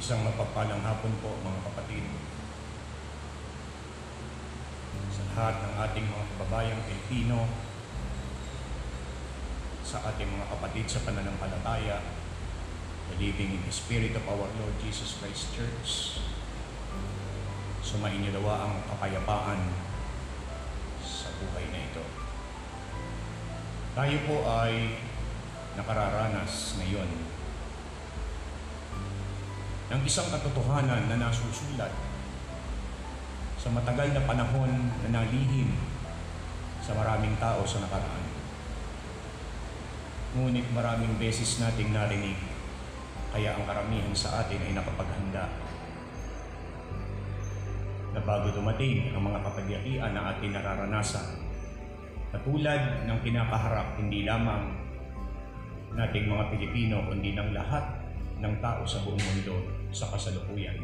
Isang mapagpalang hapon po mga kapatid. Sa lahat ng ating mga kababayang Pilipino, sa ating mga kapatid sa pananampalataya, believing in the Spirit of our Lord Jesus Christ Church, sumainyo dawa ang kapayapaan sa buhay na ito. Tayo po ay nakararanas ngayon ng isang katotohanan na nasusulat sa matagal na panahon na nalihim sa maraming tao sa nakaraan. Ngunit maraming beses nating narinig, kaya ang karamihan sa atin ay nakapaghanda na bago dumating ang mga kapagyarian na ating nararanasan, katulad ng kinakaharap hindi lamang nating mga Pilipino, kundi ng lahat ng tao sa buong mundo sa kasalukuyan.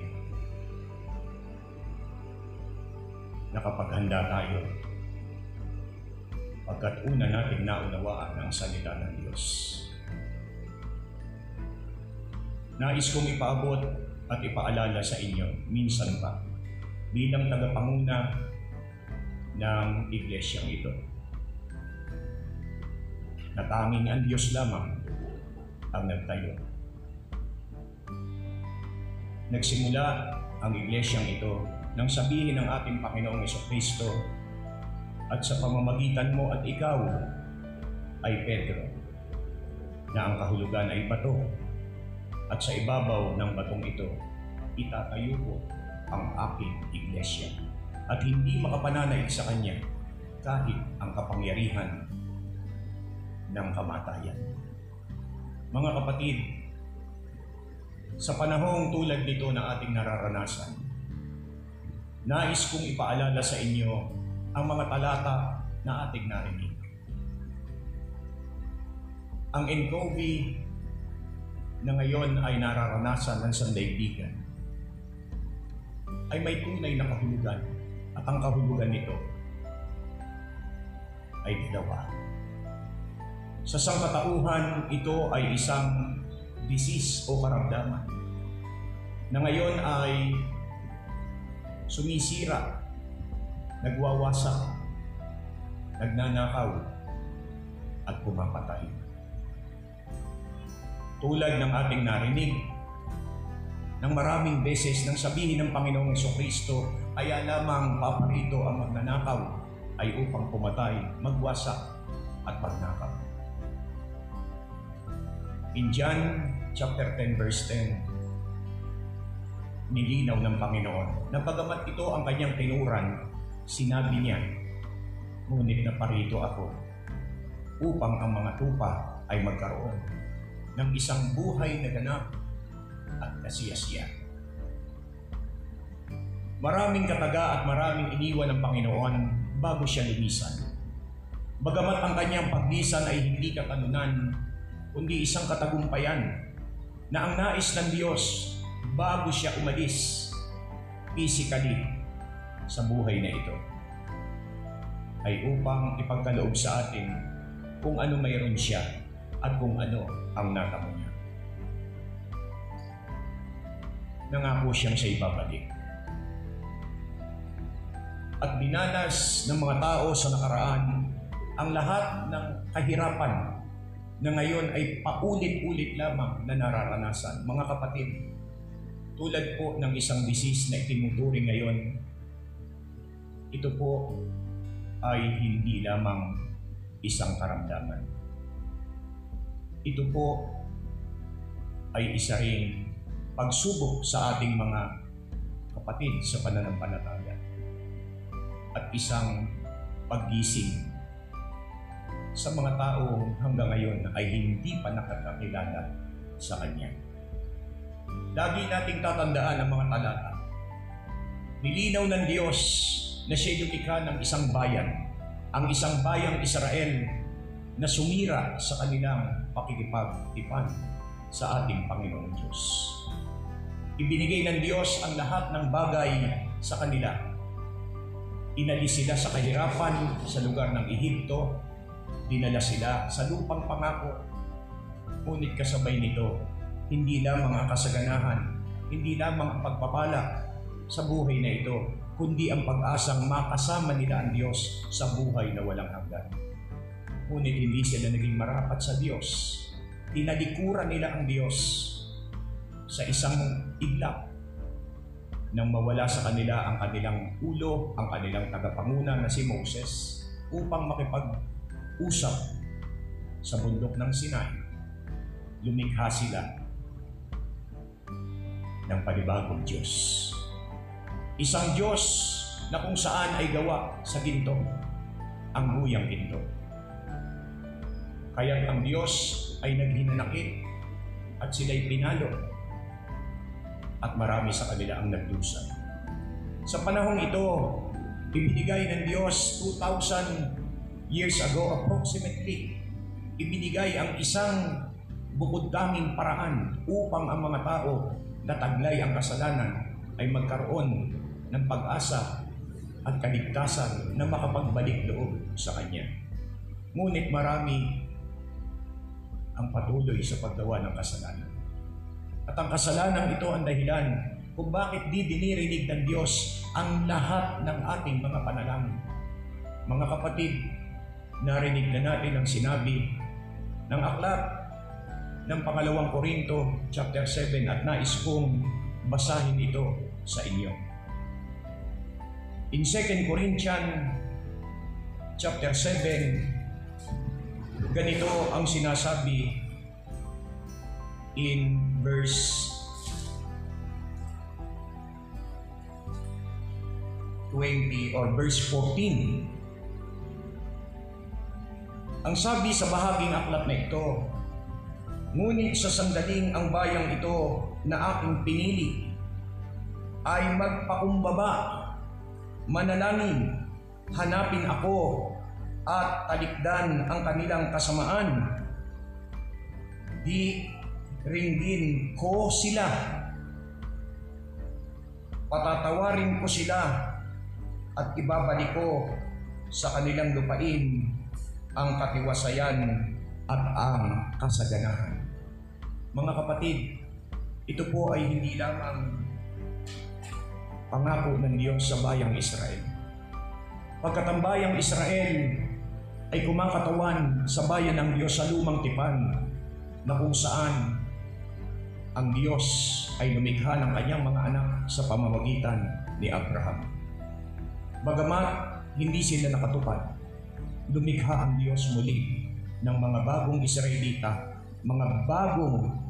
Nakapaghanda tayo pagkat una natin naunawaan ang salita ng Diyos. Nais kong ipaabot at ipaalala sa inyo minsan pa bilang tagapanguna ng iglesyang ito. Na tanging ang Diyos lamang ang nagtayo. Nagsimula ang iglesyang ito nang sabihin ng ating Panginoong Kristo at sa pamamagitan mo at ikaw ay Pedro na ang kahulugan ay bato at sa ibabaw ng batong ito itatayo ko ang aking iglesia at hindi makapananaig sa kanya kahit ang kapangyarihan ng kamatayan. Mga kapatid, sa panahong tulad nito na ating nararanasan, nais kong ipaalala sa inyo ang mga talata na ating narinig. Ang NCOV na ngayon ay nararanasan ng sandaigdigan ay may tunay na kahulugan at ang kahulugan nito ay dalawa. Sa sangkatauhan, ito ay isang disease o karamdaman na ngayon ay sumisira, nagwawasak, nagnanakaw, at pumapatay. Tulad ng ating narinig, ng maraming beses nang sabihin ng Panginoong Kristo, kaya lamang paparito ang magnanakaw ay upang pumatay, magwasak at magnakaw. In John chapter 10 verse 10, nilinaw ng Panginoon na bagamat ito ang kanyang tinuran, sinabi niya, ngunit naparito ako upang ang mga tupa ay magkaroon ng isang buhay na ganap at kasiyasiya. Maraming kataga at maraming iniwan ng Panginoon bago siya lumisan. Bagamat ang kanyang paglisan ay hindi katanunan, kundi isang katagumpayan na ang nais ng Diyos bago siya umalis physically sa buhay na ito ay upang ipagkaloob sa atin kung ano mayroon siya at kung ano ang natamo niya. Nangako siyang sa ibabalik. At binanas ng mga tao sa nakaraan ang lahat ng kahirapan na ngayon ay paulit-ulit lamang na nararanasan. Mga kapatid, tulad po ng isang disease na itinuturing ngayon, ito po ay hindi lamang isang karamdaman. Ito po ay isa ring pagsubok sa ating mga kapatid sa pananampalataya at isang paggising sa mga tao hanggang ngayon ay hindi pa nakakakilala sa Kanya. Lagi nating tatandaan ang mga talata. Nilinaw ng Diyos na siya lumikha ng isang bayan, ang isang bayang Israel na sumira sa kanilang pakikipagtipan sa ating Panginoong Diyos. Ibinigay ng Diyos ang lahat ng bagay sa kanila. Inalis sila sa kahirapan sa lugar ng Ehipto dinala sila sa lupang pangako. Ngunit kasabay nito, hindi lamang ang kasaganahan, hindi lamang ang pagpapala sa buhay na ito, kundi ang pag-asang makasama nila ang Diyos sa buhay na walang hanggan. Ngunit hindi sila naging marapat sa Diyos. Tinalikuran nila ang Diyos sa isang iglap nang mawala sa kanila ang kanilang ulo, ang kanilang tagapanguna na si Moses upang makipag-usap sa bundok ng Sinai. Lumikha sila ng panibagong Diyos. Isang Diyos na kung saan ay gawa sa ginto, ang buyang ginto. Kaya ang Diyos ay naghinanakit at sila'y pinalo at marami sa kanila ang nagdusa. Sa panahong ito, ibinigay ng Diyos 2,000 years ago approximately, ibinigay ang isang bukod daming paraan upang ang mga tao na taglay ang kasalanan ay magkaroon ng pag-asa at kaligtasan na makapagbalik loob sa Kanya. Ngunit marami ang patuloy sa paggawa ng kasalanan. At ang kasalanan ito ang dahilan kung bakit di dinirinig ng Diyos ang lahat ng ating mga panalangin. Mga kapatid, narinig na natin ang sinabi ng aklat ng pangalawang Korinto chapter 7 at nais kong basahin ito sa inyo. In 2 Corinthians chapter 7, ganito ang sinasabi in verse 20 or verse 14. Ang sabi sa bahaging aklat na ito, Ngunit sa sandaling ang bayang ito na aking pinili ay magpakumbaba, manalangin, hanapin ako at talikdan ang kanilang kasamaan. Di ringgin ko sila. Patatawarin ko sila at ibabalik ko sa kanilang lupain ang katiwasayan at ang kasaganahan. Mga kapatid, ito po ay hindi lamang pangako ng Diyos sa bayang Israel. Pagkat ang bayang Israel ay kumakatawan sa bayan ng Diyos sa lumang tipan na kung saan ang Diyos ay lumikha ng kanyang mga anak sa pamamagitan ni Abraham. Bagamat hindi sila nakatupad, lumikha ang Diyos muli ng mga bagong Israelita mga bagong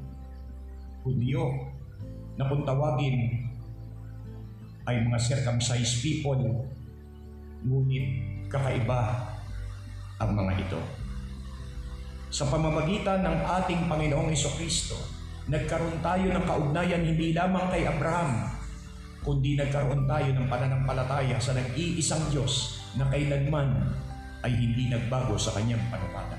Hudyo na kung tawagin ay mga circumcised people, ngunit kakaiba ang mga ito. Sa pamamagitan ng ating Panginoong Kristo, nagkaroon tayo ng kaugnayan hindi lamang kay Abraham, kundi nagkaroon tayo ng pananampalataya sa nag-iisang Diyos na kailanman ay hindi nagbago sa kanyang panukala.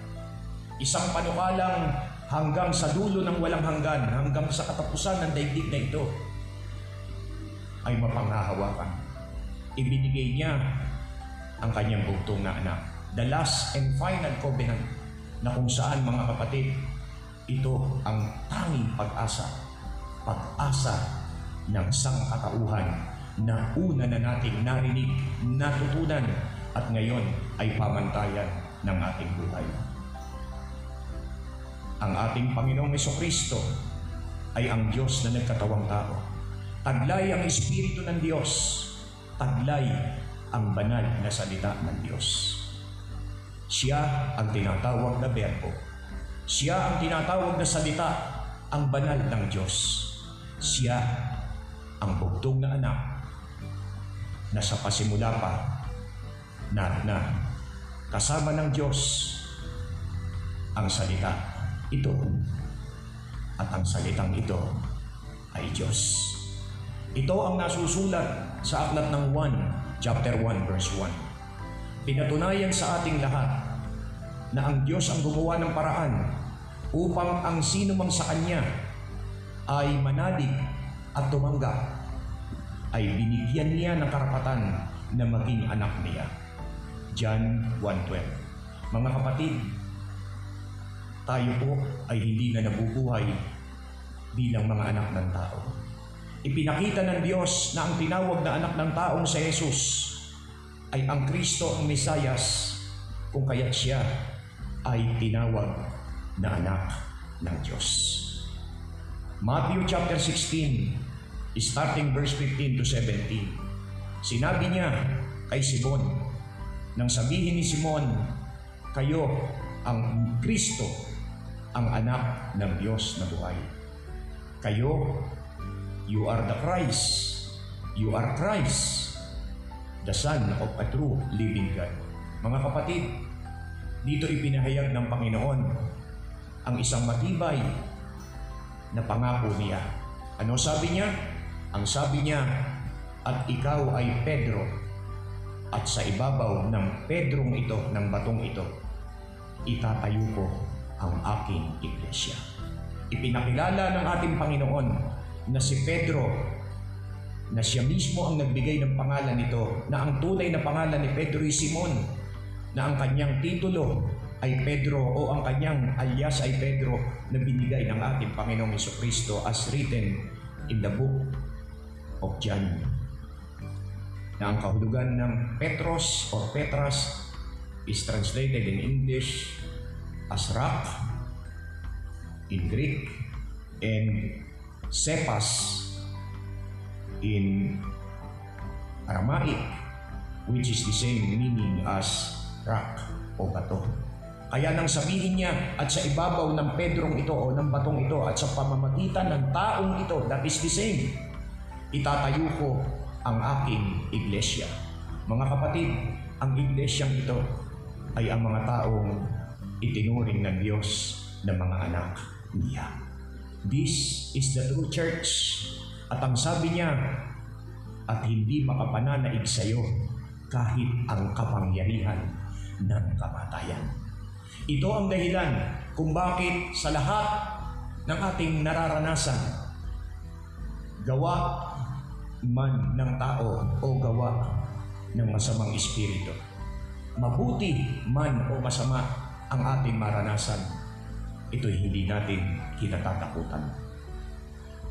Isang panukalang hanggang sa dulo ng walang hanggan, hanggang sa katapusan ng daigdig na ito, ay mapanghahawakan. Ibinigay niya ang kanyang bugtong na anak. The last and final covenant na kung saan mga kapatid, ito ang tanging pag-asa. Pag-asa ng sangkatauhan na una na nating narinig, natutunan at ngayon ay pamantayan ng ating buhay ang ating Panginoong Kristo ay ang Diyos na nagkatawang tao. Taglay ang Espiritu ng Diyos. Taglay ang banal na salita ng Diyos. Siya ang tinatawag na berbo. Siya ang tinatawag na salita, ang banal ng Diyos. Siya ang bugtong na anak na sa pasimula pa na, na kasama ng Diyos ang salita ito at ang salitang ito ay Diyos. Ito ang nasusulat sa aklat ng 1, chapter 1, verse 1. Pinatunayan sa ating lahat na ang Diyos ang gumawa ng paraan upang ang sino mang sa Kanya ay manalig at tumanggap ay binigyan niya ng karapatan na maging anak niya. John 1.12 Mga kapatid, tayo po ay hindi na nabubuhay bilang mga anak ng tao. Ipinakita ng Diyos na ang tinawag na anak ng taong sa Jesus ay ang Kristo ang Mesayas kung kaya't siya ay tinawag na anak ng Diyos. Matthew chapter 16, starting verse 15 to 17. Sinabi niya kay Simon, nang sabihin ni Simon, kayo ang Kristo, ang anak ng Diyos na buhay. Kayo, you are the Christ. You are Christ, the Son of a true living God. Mga kapatid, dito ipinahayag ng Panginoon ang isang matibay na pangako niya. Ano sabi niya? Ang sabi niya, at ikaw ay Pedro, at sa ibabaw ng Pedrong ito, ng batong ito, itatayo ko ang aking iglesia. Ipinakilala ng ating Panginoon na si Pedro na siya mismo ang nagbigay ng pangalan nito, na ang tunay na pangalan ni Pedro ay Simon, na ang kanyang titulo ay Pedro o ang kanyang alias ay Pedro na binigay ng ating Panginoong Kristo as written in the book of John na ang kahulugan ng Petros or Petras is translated in English as rock in Greek and Cephas in Aramaic which is the same meaning as rock o bato. Kaya nang sabihin niya at sa ibabaw ng Pedrong ito o ng batong ito at sa pamamagitan ng taong ito, that is the same, itatayo ko ang aking iglesia. Mga kapatid, ang iglesyang ito ay ang mga taong itinuring ng Diyos na mga anak niya. This is the true church. At ang sabi niya, at hindi makapananaig sa iyo kahit ang kapangyarihan ng kamatayan. Ito ang dahilan kung bakit sa lahat ng ating nararanasan, gawa man ng tao o gawa ng masamang espiritu. Mabuti man o masama ang ating maranasan, ito'y hindi natin kinatatakutan.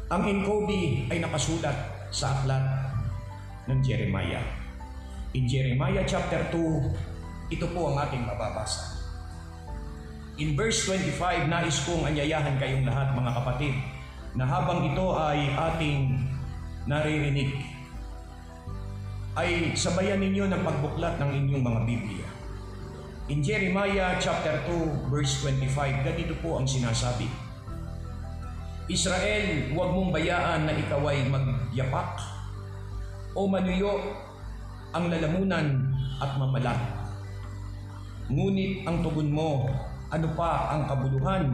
Ang Inkobi ay nakasulat sa aklat ng Jeremiah. In Jeremiah chapter 2, ito po ang ating mababasa. In verse 25, nais kong anyayahan kayong lahat mga kapatid na habang ito ay ating naririnig ay sabayan ninyo ng pagbuklat ng inyong mga Biblia. In Jeremiah chapter 2 verse 25, ganito po ang sinasabi. Israel, huwag mong bayaan na ikaw ay magyapak o manuyo ang lalamunan at mamalat. Ngunit ang tugon mo, ano pa ang kabuluhan?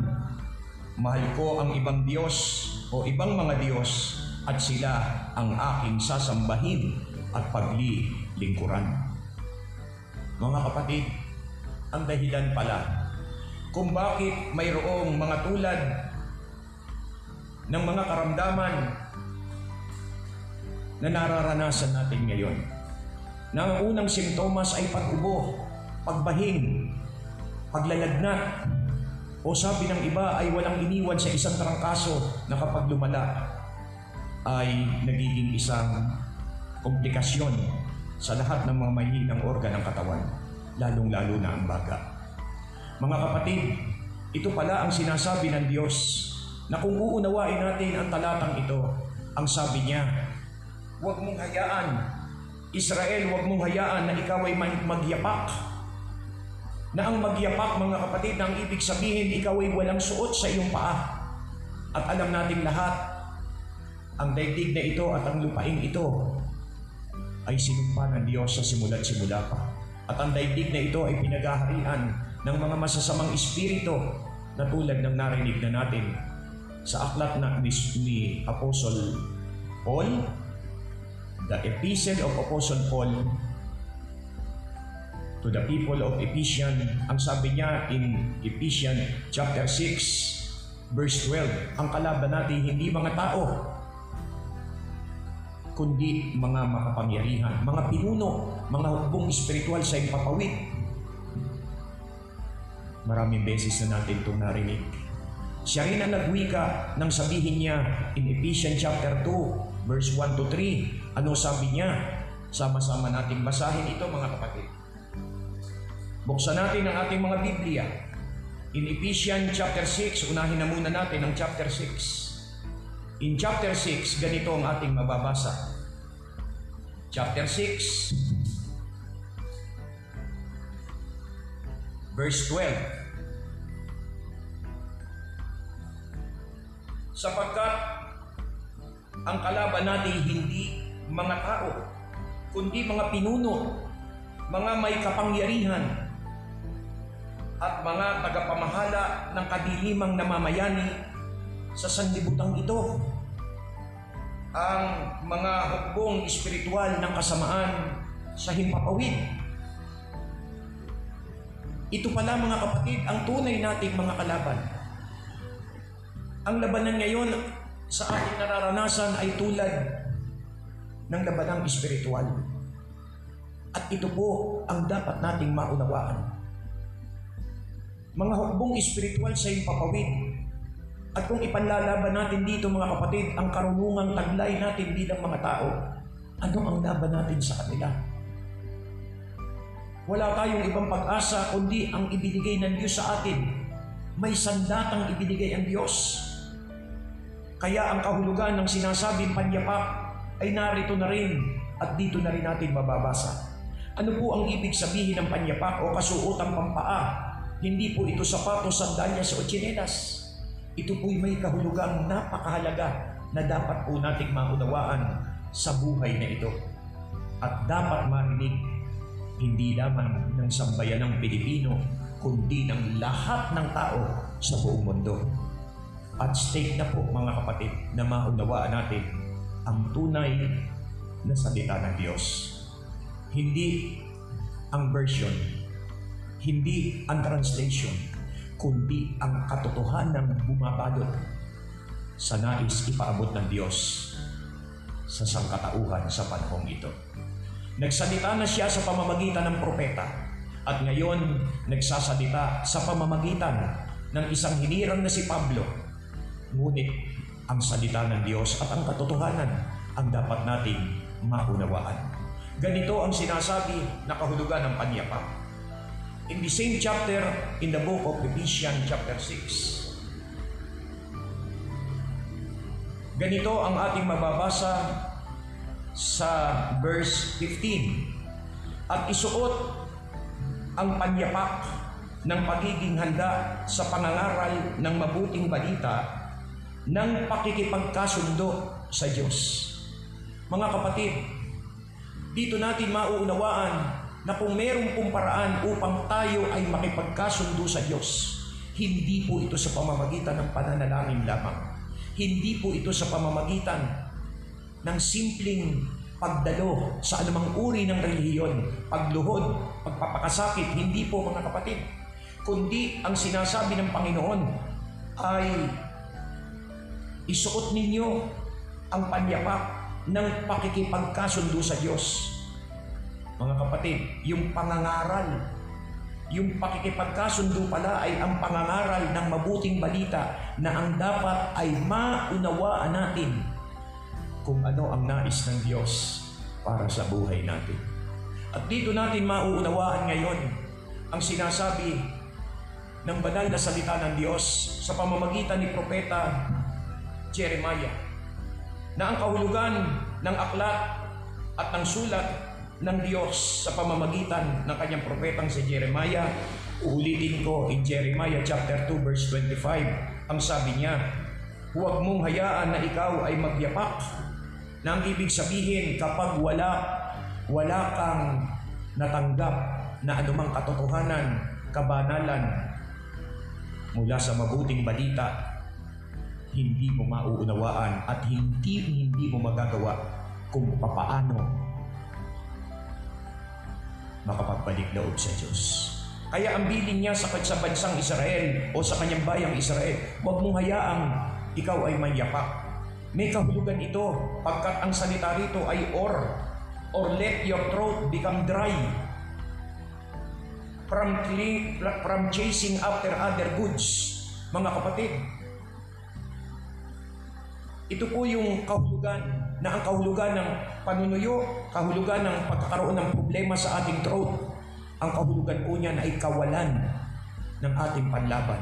Mahal ko ang ibang Diyos o ibang mga Diyos at sila ang aking sasambahin at paglilingkuran. Mga kapatid, ang dahilan pala kung bakit mayroong mga tulad ng mga karamdaman na nararanasan natin ngayon. Na ang unang simptomas ay pag-ubo, pagbahing, paglalagnat, o sabi ng iba ay walang iniwan sa isang trangkaso na kapag lumala ay nagiging isang komplikasyon sa lahat ng mga mahihinang organ ng katawan, lalong-lalo na ang baga. Mga kapatid, ito pala ang sinasabi ng Diyos na kung uunawain natin ang talatang ito, ang sabi niya, huwag mong hayaan, Israel, huwag mong hayaan na ikaw ay magyapak. Na ang magyapak, mga kapatid, ang ibig sabihin, ikaw ay walang suot sa iyong paa. At alam natin lahat, ang daigdig na ito at ang lupaing ito ay sinumpa ng Diyos sa simula't simula pa. At ang daigdig na ito ay pinagaharian ng mga masasamang espiritu na tulad ng narinig na natin sa aklat na ni, ni Apostle Paul, the Epistle of Apostle Paul to the people of Ephesians, ang sabi niya in Ephesians chapter 6, verse 12, ang kalaban natin hindi mga tao, kundi mga makapangyarihan, mga pinuno, mga hukbong espiritual sa ipapawid. Maraming beses na natin itong narinig. Siya rin ang nagwika nang sabihin niya in Ephesians chapter 2, verse 1 to 3. Ano sabi niya? Sama-sama nating basahin ito mga kapatid. Buksan natin ang ating mga Biblia. In Ephesians chapter 6, unahin na muna natin ang chapter 6. In chapter 6, ganito ang ating mababasa. Chapter 6, verse 12. Sapagkat ang kalaban natin hindi mga tao, kundi mga pinuno, mga may kapangyarihan, at mga tagapamahala ng kadilimang namamayani sa sanlibutan ito. Ang mga hukbong espiritual ng kasamaan sa himpapawid. Ito pala mga kapatid, ang tunay nating mga kalaban. Ang labanan ngayon sa ating nararanasan ay tulad ng labanang espiritual. At ito po ang dapat nating maunawaan. Mga hukbong espiritual sa impapawid. At kung ipanlalaban natin dito mga kapatid, ang karunungang taglay natin bilang mga tao, ano ang laban natin sa kanila? Wala tayong ibang pag-asa kundi ang ibinigay ng Diyos sa atin. May sandatang ibinigay ang Diyos. Kaya ang kahulugan ng sinasabing panyapak ay narito na rin at dito na rin natin mababasa. Ano po ang ibig sabihin ng panyapak o kasuotang pampaa? Hindi po ito sapatos, sandalyas o tsinelas. Ito po'y may kahulugang napakahalaga na dapat po nating maunawaan sa buhay na ito. At dapat marinig hindi lamang ng sambayan ng Pilipino, kundi ng lahat ng tao sa buong mundo. At stake na po mga kapatid na maunawaan natin ang tunay na salita ng Diyos. Hindi ang version, hindi ang translation, kundi ang katotohanan bumabalot sa nais ipaabot ng Diyos sa sangkatauhan sa panahong ito. Nagsalita na siya sa pamamagitan ng propeta at ngayon nagsasalita sa pamamagitan ng isang hinirang na si Pablo. Ngunit ang salita ng Diyos at ang katotohanan ang dapat nating maunawaan. Ganito ang sinasabi na kahulugan ng panyapak. In the same chapter, in the book of Ephesians chapter 6, ganito ang ating mababasa sa verse 15. At isuot ang panyapak ng pagiging handa sa pangangaral ng mabuting balita ng pakikipagkasundo sa Diyos. Mga kapatid, dito natin mauunawaan na kung mayroong pong upang tayo ay makipagkasundo sa Diyos, hindi po ito sa pamamagitan ng pananalangin lamang. Hindi po ito sa pamamagitan ng simpleng pagdalo sa anumang uri ng relihiyon, pagluhod, pagpapakasakit, hindi po mga kapatid. Kundi ang sinasabi ng Panginoon ay isuot ninyo ang panyapak ng pakikipagkasundo sa Diyos. Mga kapatid, yung pangangaral, yung pakikipagkasundo pala ay ang pangangaral ng mabuting balita na ang dapat ay maunawaan natin kung ano ang nais ng Diyos para sa buhay natin. At dito natin mauunawaan ngayon ang sinasabi ng banal na salita ng Diyos sa pamamagitan ni Propeta Jeremiah na ang kahulugan ng aklat at ng sulat ng Diyos sa pamamagitan ng kanyang propetang si Jeremiah ulitin ko in Jeremiah chapter 2 verse 25 ang sabi niya huwag mong hayaan na ikaw ay magyapak. Na ang ibig sabihin kapag wala wala kang natanggap na anumang katotohanan, kabanalan mula sa mabuting balita, hindi mo mauunawaan at hindi hindi mo magagawa kung papaano makapagbalik loob sa Diyos. Kaya ang bilin niya sa, sa bansang Israel o sa kanyang bayang Israel, huwag mong hayaang ikaw ay mayapak may kahulugan ito pagkat ang salita rito ay or or let your throat become dry. from, from chasing after other goods. Mga kapatid, ito po yung kahulugan na ang kahulugan ng panunuyo, kahulugan ng pagkakaroon ng problema sa ating throat. Ang kahulugan po niyan ay kawalan ng ating panlaban.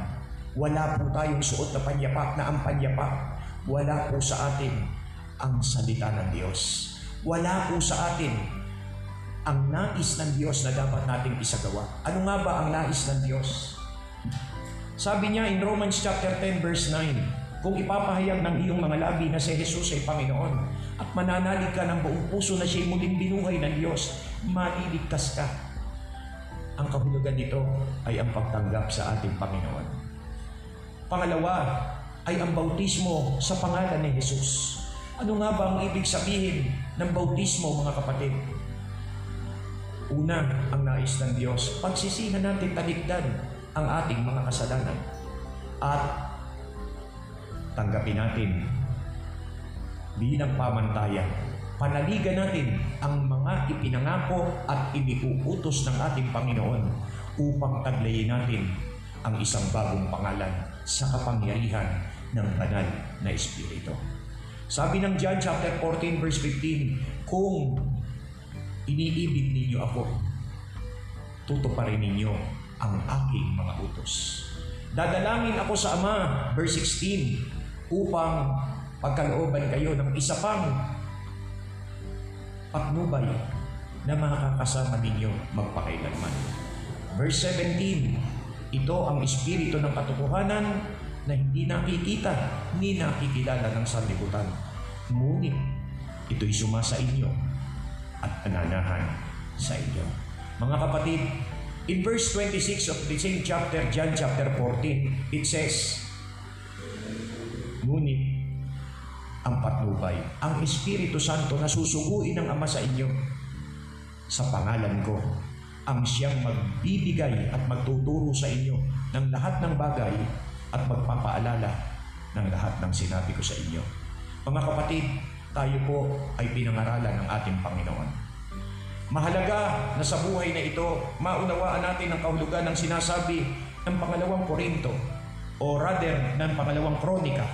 Wala po tayong suot na panyapak na ang panyapak. Wala po sa atin ang salita ng Diyos. Wala po sa atin ang nais ng Diyos na dapat nating isagawa. Ano nga ba ang nais ng Diyos? Sabi niya in Romans chapter 10 verse 9, kung ipapahayag ng iyong mga labi na si Jesus ay Panginoon at mananalig ka ng buong puso na siya'y muling binuhay ng Diyos, maliligtas ka. Ang kahulugan nito ay ang pagtanggap sa ating Panginoon. Pangalawa ay ang bautismo sa pangalan ni Jesus. Ano nga ba ang ibig sabihin ng bautismo mga kapatid? Una, ang nais ng Diyos, pagsisihan natin talikdan ang ating mga kasalanan at tanggapin natin bilang pamantayan. Panaligan natin ang mga ipinangako at iniuutos ng ating Panginoon upang taglayin natin ang isang bagong pangalan sa kapangyarihan ng banal na Espiritu. Sabi ng John chapter 14 verse 15, kung iniibig ninyo ako, tutuparin ninyo ang aking mga utos. Dadalangin ako sa Ama, verse 16, upang pagkalooban kayo ng isa pang patnubay na makakasama ninyo magpakailanman. Verse 17, ito ang espiritu ng katotohanan na hindi nakikita ni nakikilala ng sanlibutan. Ngunit ito'y sumasa inyo at ananahan sa inyo. Mga kapatid, in verse 26 of the same chapter, John chapter 14, it says, ang patnubay, ang Espiritu Santo na susuguin ng Ama sa inyo sa pangalan ko, ang siyang magbibigay at magtuturo sa inyo ng lahat ng bagay at magpapaalala ng lahat ng sinabi ko sa inyo. Mga kapatid, tayo po ay pinangaralan ng ating Panginoon. Mahalaga na sa buhay na ito, maunawaan natin ang kahulugan ng sinasabi ng pangalawang Korinto o rather ng pangalawang Kronika.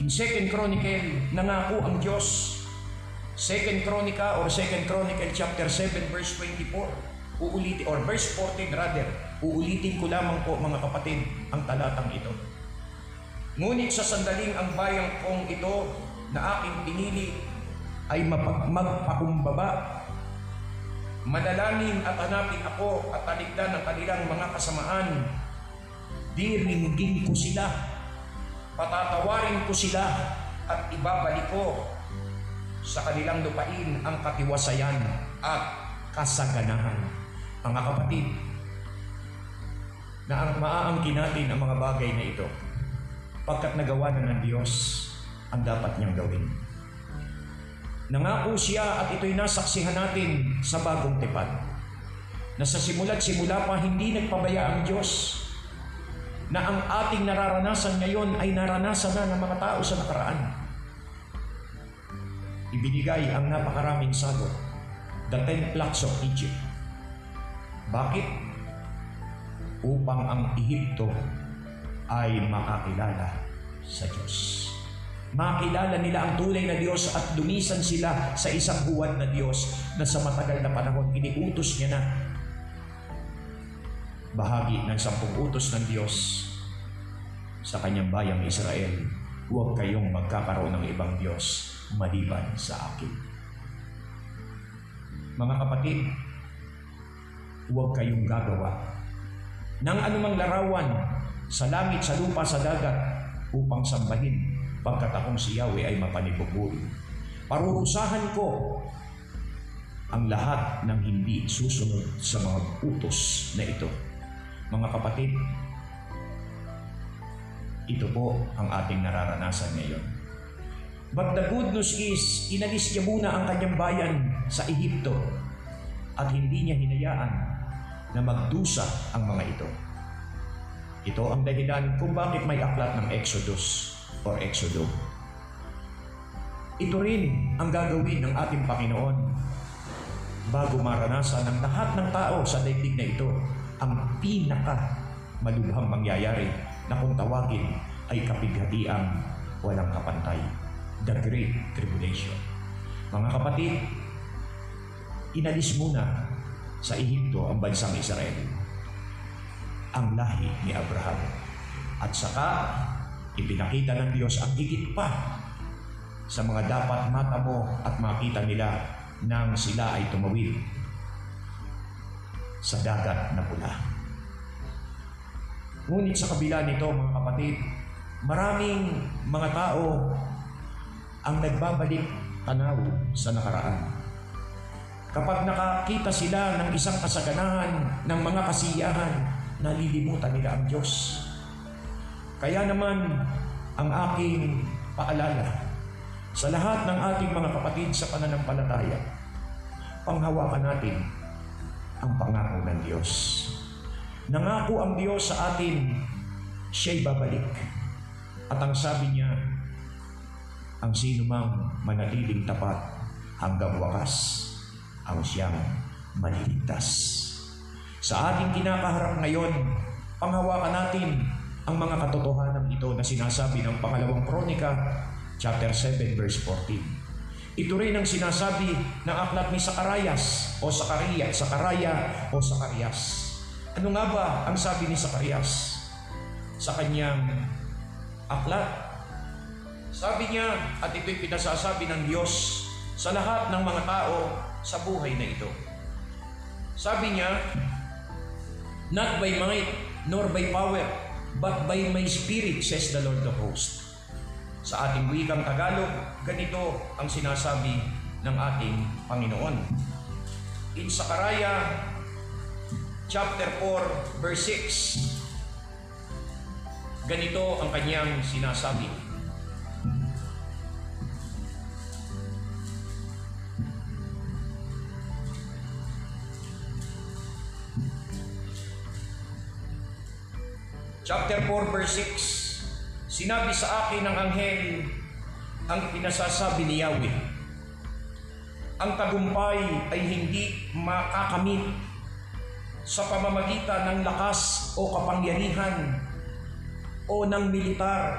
In 2 Chronicle, nangako ang Diyos. 2 Chronica or 2 Chronicle chapter 7 verse 24. Uulitin, or verse 14 rather. Uulitin ko lamang po mga kapatid ang talatang ito. Ngunit sa sandaling ang bayang kong ito na aking pinili ay magpakumbaba Manalangin at hanapin ako at talikdan ng kanilang mga kasamaan. Diringgin ko sila. Patatawarin ko sila at ibabalik ko sa kanilang lupain ang katiwasayan at kasaganahan. Mga kapatid, na ang maaangkin natin ang mga bagay na ito pagkat nagawa na ng Diyos ang dapat niyang gawin. Nangako siya at ito'y nasaksihan natin sa bagong tipan. Na sa simula't simula pa hindi nagpabaya ang Diyos na ang ating nararanasan ngayon ay naranasan na ng mga tao sa nakaraan. Ibinigay ang napakaraming sagot, the ten plagues of Egypt. Bakit? Upang ang Ehipto ay makakilala sa Diyos makilala nila ang tunay na Diyos at dumisan sila sa isang buwan na Diyos na sa matagal na panahon iniutos niya na bahagi ng sampung utos ng Diyos sa kanyang bayang Israel, huwag kayong magkakaroon ng ibang Diyos maliban sa akin. Mga kapatid, huwag kayong gagawa ng anumang larawan sa langit, sa lupa, sa dagat upang sambahin pagkat akong si Yahweh ay mapanibugul. Parurusahan ko ang lahat ng hindi susunod sa mga utos na ito. Mga kapatid, ito po ang ating nararanasan ngayon. But the good news is, inalis niya muna ang kanyang bayan sa Ehipto at hindi niya hinayaan na magdusa ang mga ito. Ito ang dahilan kung bakit may aklat ng Exodus or Exodo. Ito rin ang gagawin ng ating Panginoon bago maranasan ng lahat ng tao sa daigdig na ito ang pinaka malubhang mangyayari na kung tawagin ay kapighatiang walang kapantay. The Great Tribulation. Mga kapatid, inalis muna sa Ehipto ang bansang Israel. Ang lahi ni Abraham. At saka, ipinakita ng Diyos ang higit pa sa mga dapat matamo at makita nila nang sila ay tumawid sa dagat na pula. Ngunit sa kabila nito, mga kapatid, maraming mga tao ang nagbabalik tanaw sa nakaraan. Kapag nakakita sila ng isang kasaganahan ng mga kasiyahan, nalilimutan nila ang Diyos. Kaya naman, ang aking paalala sa lahat ng ating mga kapatid sa pananampalataya, panghawakan natin ang pangako ng Diyos. Nangako ang Diyos sa atin, siya'y babalik. At ang sabi niya, ang sino mang manatiling tapat hanggang wakas, ang siyang maliligtas. Sa ating kinakaharap ngayon, panghawakan natin ang mga katotohanan ito na sinasabi ng pangalawang kronika, chapter 7, verse 14. Ito rin ang sinasabi ng aklat ni Sakarayas o Sakaria, Sakaraya o Sakarias. Ano nga ba ang sabi ni Sakarias sa kanyang aklat? Sabi niya, at ito'y pinasasabi ng Diyos sa lahat ng mga tao sa buhay na ito. Sabi niya, Not by might, nor by power, but by my spirit, says the Lord of hosts. Sa ating wikang Tagalog, ganito ang sinasabi ng ating Panginoon. In Sakaraya chapter 4 verse 6, ganito ang kanyang sinasabi. Chapter 4 verse 6, Sinabi sa akin ng anghel ang pinasasabi ni Yahweh. Ang tagumpay ay hindi makakamit sa pamamagitan ng lakas o kapangyarihan o ng militar,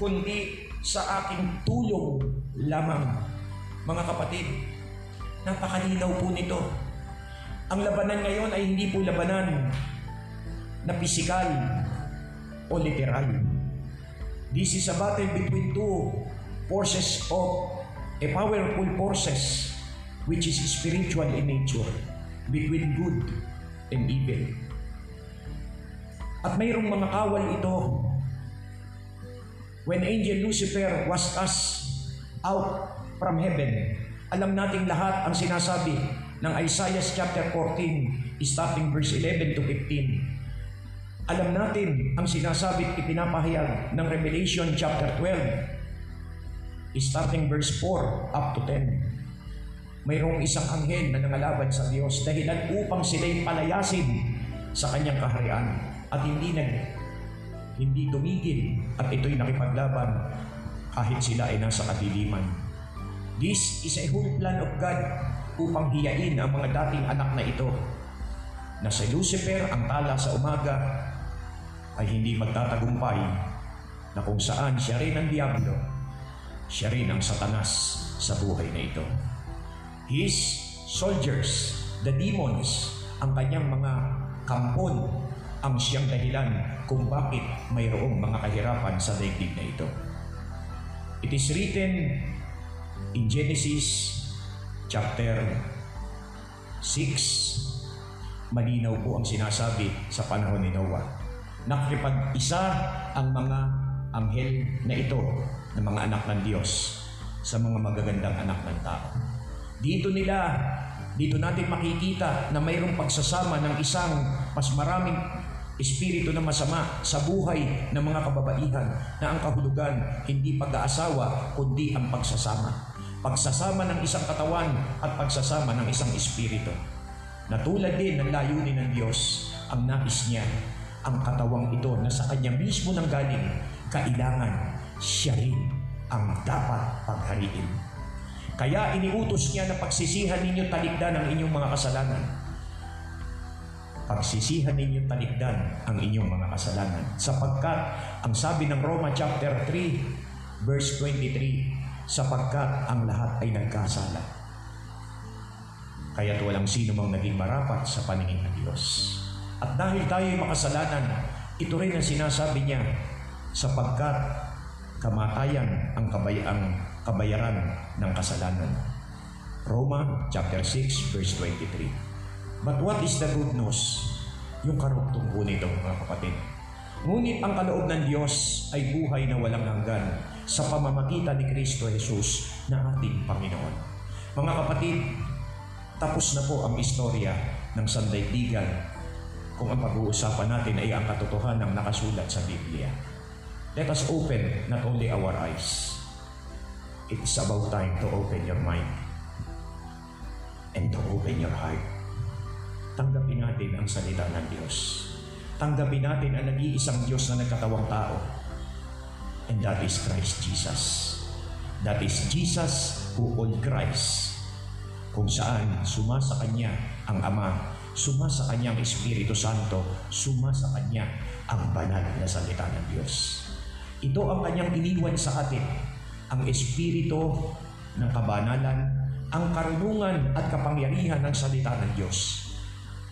kundi sa aking tulong lamang. Mga kapatid, napakalinaw po nito. Ang labanan ngayon ay hindi po labanan na pisikal o literal. This is a battle between two forces of a powerful forces which is spiritual in nature between good and evil. At mayroong mga kawal ito when angel Lucifer was cast out from heaven. Alam nating lahat ang sinasabi ng Isaiah chapter 14 starting verse 11 to 15 alam natin ang sinasabi at ipinapahayag ng Revelation chapter 12, starting verse 4 up to 10. Mayroong isang anghel na nangalaban sa Diyos dahilan upang sila'y palayasin sa kanyang kaharian at hindi nag hindi tumigil at ito'y nakipaglaban kahit sila ay nasa kadiliman. This is a whole plan of God upang hiyain ang mga dating anak na ito na si Lucifer ang tala sa umaga ay hindi magtatagumpay na kung saan siya rin ang Diablo, siya rin ang Satanas sa buhay na ito. His soldiers, the demons, ang kanyang mga kampon, ang siyang dahilan kung bakit mayroong mga kahirapan sa daigdig na ito. It is written in Genesis chapter 6, malinaw po ang sinasabi sa panahon ni Noah nakikipag-isa ang mga anghel na ito ng mga anak ng Diyos sa mga magagandang anak ng tao. Dito nila, dito natin makikita na mayroong pagsasama ng isang mas maraming espiritu na masama sa buhay ng mga kababaihan na ang kahulugan hindi pag-aasawa kundi ang pagsasama. Pagsasama ng isang katawan at pagsasama ng isang espiritu. Na tulad din ng layunin ng Diyos, ang nais niya ang katawang ito na sa kanya mismo nang galing, kailangan siya rin ang dapat paghariin. Kaya iniutos niya na pagsisihan ninyo talikdan ang inyong mga kasalanan. pagsisihan ninyong talikdan ang inyong mga kasalanan. Sapagkat, ang sabi ng Roma chapter 3, verse 23, sapagkat ang lahat ay nagkasala. Kaya't walang sino mang naging marapat sa paningin ng Diyos. At dahil tayo ay makasalanan, ito rin ang sinasabi niya, sapagkat kamatayan ang, kabay ang kabayaran ng kasalanan. Roma chapter 6 verse 23. But what is the good news? Yung karugtong po nito mga kapatid. Ngunit ang kaloob ng Diyos ay buhay na walang hanggan sa pamamagitan ni Kristo Jesus na ating Panginoon. Mga kapatid, tapos na po ang istorya ng sandaigdigan kung ang pag-uusapan natin ay ang katotohanan ng nakasulat sa Biblia. Let us open not only our eyes, it is about time to open your mind and to open your heart. Tanggapin natin ang salita ng Diyos. Tanggapin natin ang nag-iisang Diyos na nagkatawang tao. And that is Christ Jesus. That is Jesus who on Christ. Kung saan suma sa Kanya ang Ama, suma sa Kanya ang Espiritu Santo, suma sa Kanya ang banal na salita ng Diyos. Ito ang Kanyang iniwan sa atin, ang Espiritu ng kabanalan, ang karunungan at kapangyarihan ng salita ng Diyos.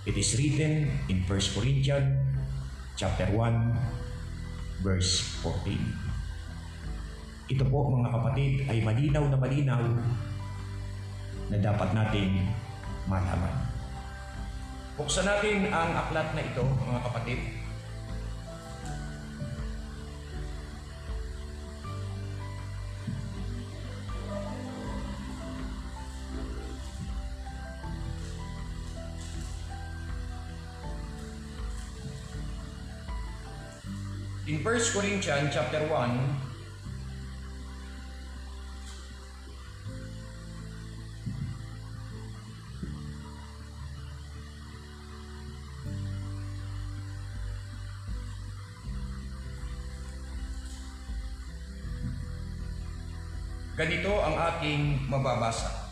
It is written in 1 Corinthians chapter 1 verse 14. Ito po mga kapatid ay malinaw na malinaw na dapat nating malaman. Buksan natin ang aklat na ito mga kapatid. 1 Corinthians chapter 1, ganito ang aking mababasa.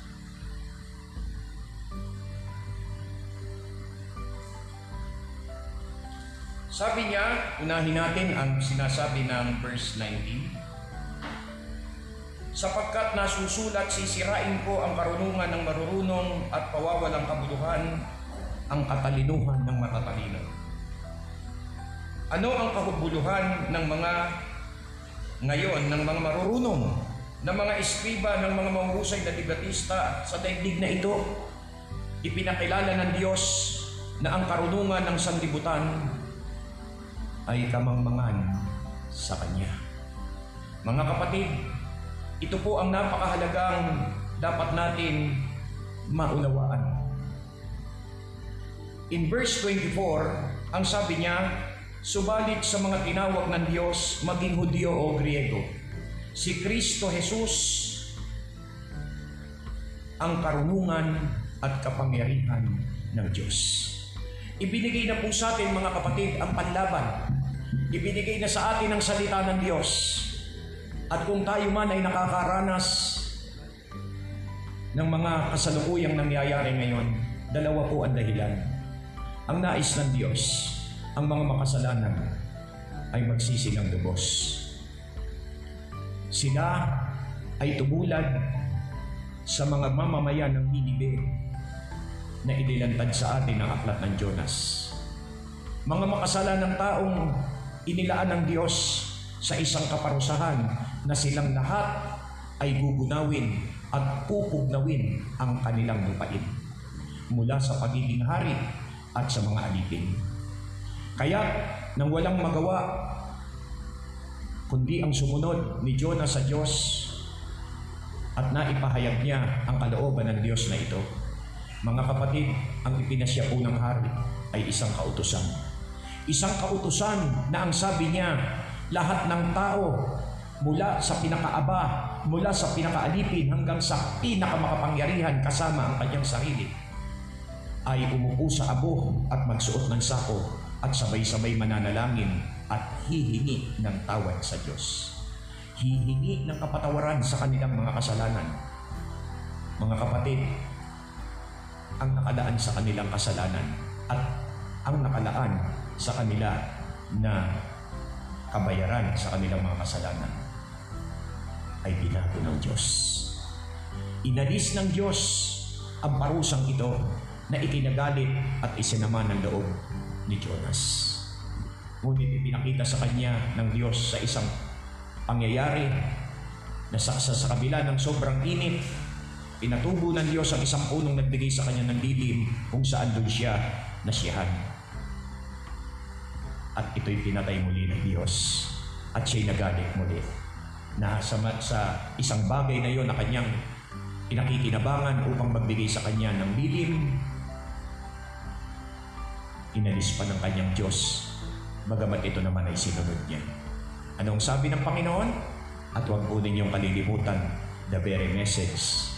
Sabi niya, unahin natin ang sinasabi ng verse 19. Sapagkat nasusulat, sisirain ko ang karunungan ng marurunong at pawawalang kabuluhan ang katalinuhan ng matatalino. Ano ang kahubuluhan ng mga ngayon, ng mga marurunong, ng mga eskriba, ng mga mahusay na debatista sa daigdig na ito? Ipinakilala ng Diyos na ang karunungan ng sanlibutan ay kamangmangan sa Kanya. Mga kapatid, ito po ang napakahalagang dapat natin maunawaan. In verse 24, ang sabi niya, Subalit sa mga tinawag ng Diyos, maging Hudyo o Griego, si Kristo Jesus ang karunungan at kapangyarihan ng Diyos. Ibinigay na po sa atin mga kapatid ang panlaban. Ibinigay na sa atin ang salita ng Diyos. At kung tayo man ay nakakaranas ng mga kasalukuyang nangyayari ngayon, dalawa po ang dahilan. Ang nais ng Diyos, ang mga makasalanan ay magsisilang lubos. Sila ay tumulad sa mga mamamayan ng Ninibe na inilantad sa atin ang aklat ng Jonas. Mga makasalanang taong inilaan ng Diyos sa isang kaparusahan na silang lahat ay gugunawin at pupugnawin ang kanilang lupain mula sa pagiging hari at sa mga alipin. Kaya nang walang magawa kundi ang sumunod ni Jonas sa Diyos at naipahayag niya ang kalooban ng Diyos na ito, mga kapatid, ang ipinasya po ng hari ay isang kautusan. Isang kautusan na ang sabi niya, lahat ng tao mula sa pinakaaba, mula sa pinakaalipin hanggang sa pinakamakapangyarihan kasama ang kanyang sarili ay umupo sa abo at magsuot ng sako at sabay-sabay mananalangin at hihingi ng tawad sa Diyos. Hihingi ng kapatawaran sa kanilang mga kasalanan. Mga kapatid, ang nakadaan sa kanilang kasalanan at ang nakalaan sa kanila na kabayaran sa kanilang mga kasalanan ay binago ng Diyos. Inalis ng Diyos ang parusang ito na ikinagalit at isinama ng loob ni Jonas. Ngunit ipinakita sa kanya ng Diyos sa isang pangyayari na sa, sa, sa kabila ng sobrang init, pinatubo ng Diyos ang isang punong nagbigay sa kanya ng dilim kung saan doon siya nasiyahan. At ito'y pinatay muli ng Diyos at siya'y nagalit muli na sa, sa isang bagay na yon na kanyang pinakikinabangan upang magbigay sa kanya ng dilim, inalis pa ng kanyang Diyos, bagamat ito naman ay sinunod niya. Anong sabi ng Panginoon? At huwag po ninyong kalilimutan the very message